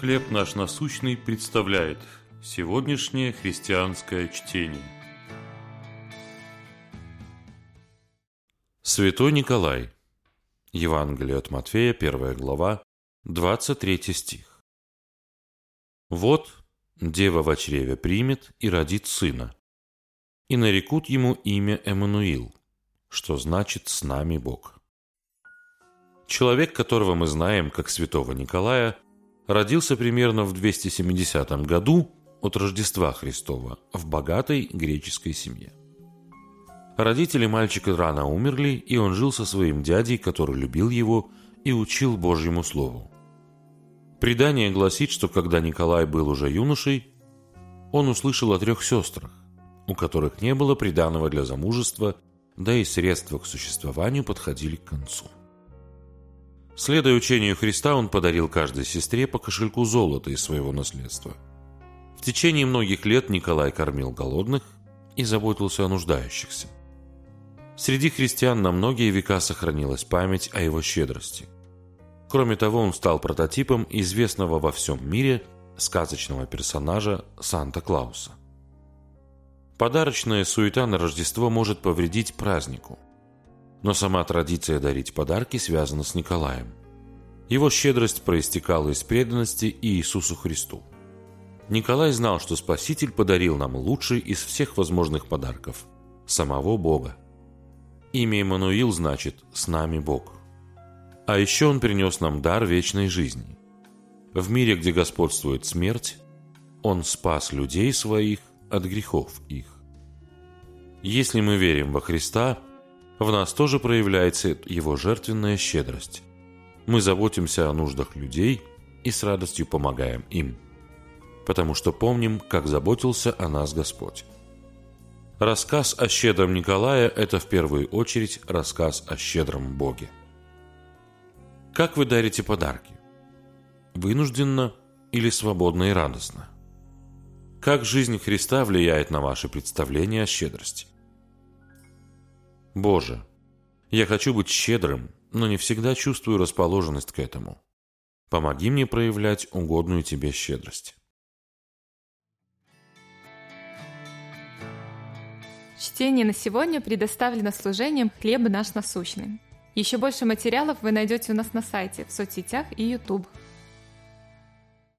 «Хлеб наш насущный» представляет сегодняшнее христианское чтение. Святой Николай. Евангелие от Матфея, 1 глава, 23 стих. «Вот дева в чреве примет и родит сына, и нарекут ему имя Эммануил, что значит «с нами Бог». Человек, которого мы знаем как святого Николая, родился примерно в 270 году от Рождества Христова в богатой греческой семье. Родители мальчика рано умерли, и он жил со своим дядей, который любил его и учил Божьему Слову. Предание гласит, что когда Николай был уже юношей, он услышал о трех сестрах, у которых не было приданого для замужества, да и средства к существованию подходили к концу. Следуя учению Христа, он подарил каждой сестре по кошельку золота из своего наследства. В течение многих лет Николай кормил голодных и заботился о нуждающихся. Среди христиан на многие века сохранилась память о его щедрости. Кроме того, он стал прототипом известного во всем мире сказочного персонажа Санта-Клауса. Подарочная суета на Рождество может повредить празднику – но сама традиция дарить подарки связана с Николаем. Его щедрость проистекала из преданности Иисусу Христу. Николай знал, что Спаситель подарил нам лучший из всех возможных подарков – самого Бога. Имя Иммануил значит «с нами Бог». А еще он принес нам дар вечной жизни. В мире, где господствует смерть, он спас людей своих от грехов их. Если мы верим во Христа – в нас тоже проявляется его жертвенная щедрость. Мы заботимся о нуждах людей и с радостью помогаем им, потому что помним, как заботился о нас Господь. Рассказ о щедром Николае – это в первую очередь рассказ о щедром Боге. Как вы дарите подарки? Вынужденно или свободно и радостно? Как жизнь Христа влияет на ваши представления о щедрости? Боже, я хочу быть щедрым, но не всегда чувствую расположенность к этому. Помоги мне проявлять угодную Тебе щедрость. Чтение на сегодня предоставлено служением «Хлеб наш насущный». Еще больше материалов вы найдете у нас на сайте, в соцсетях и YouTube.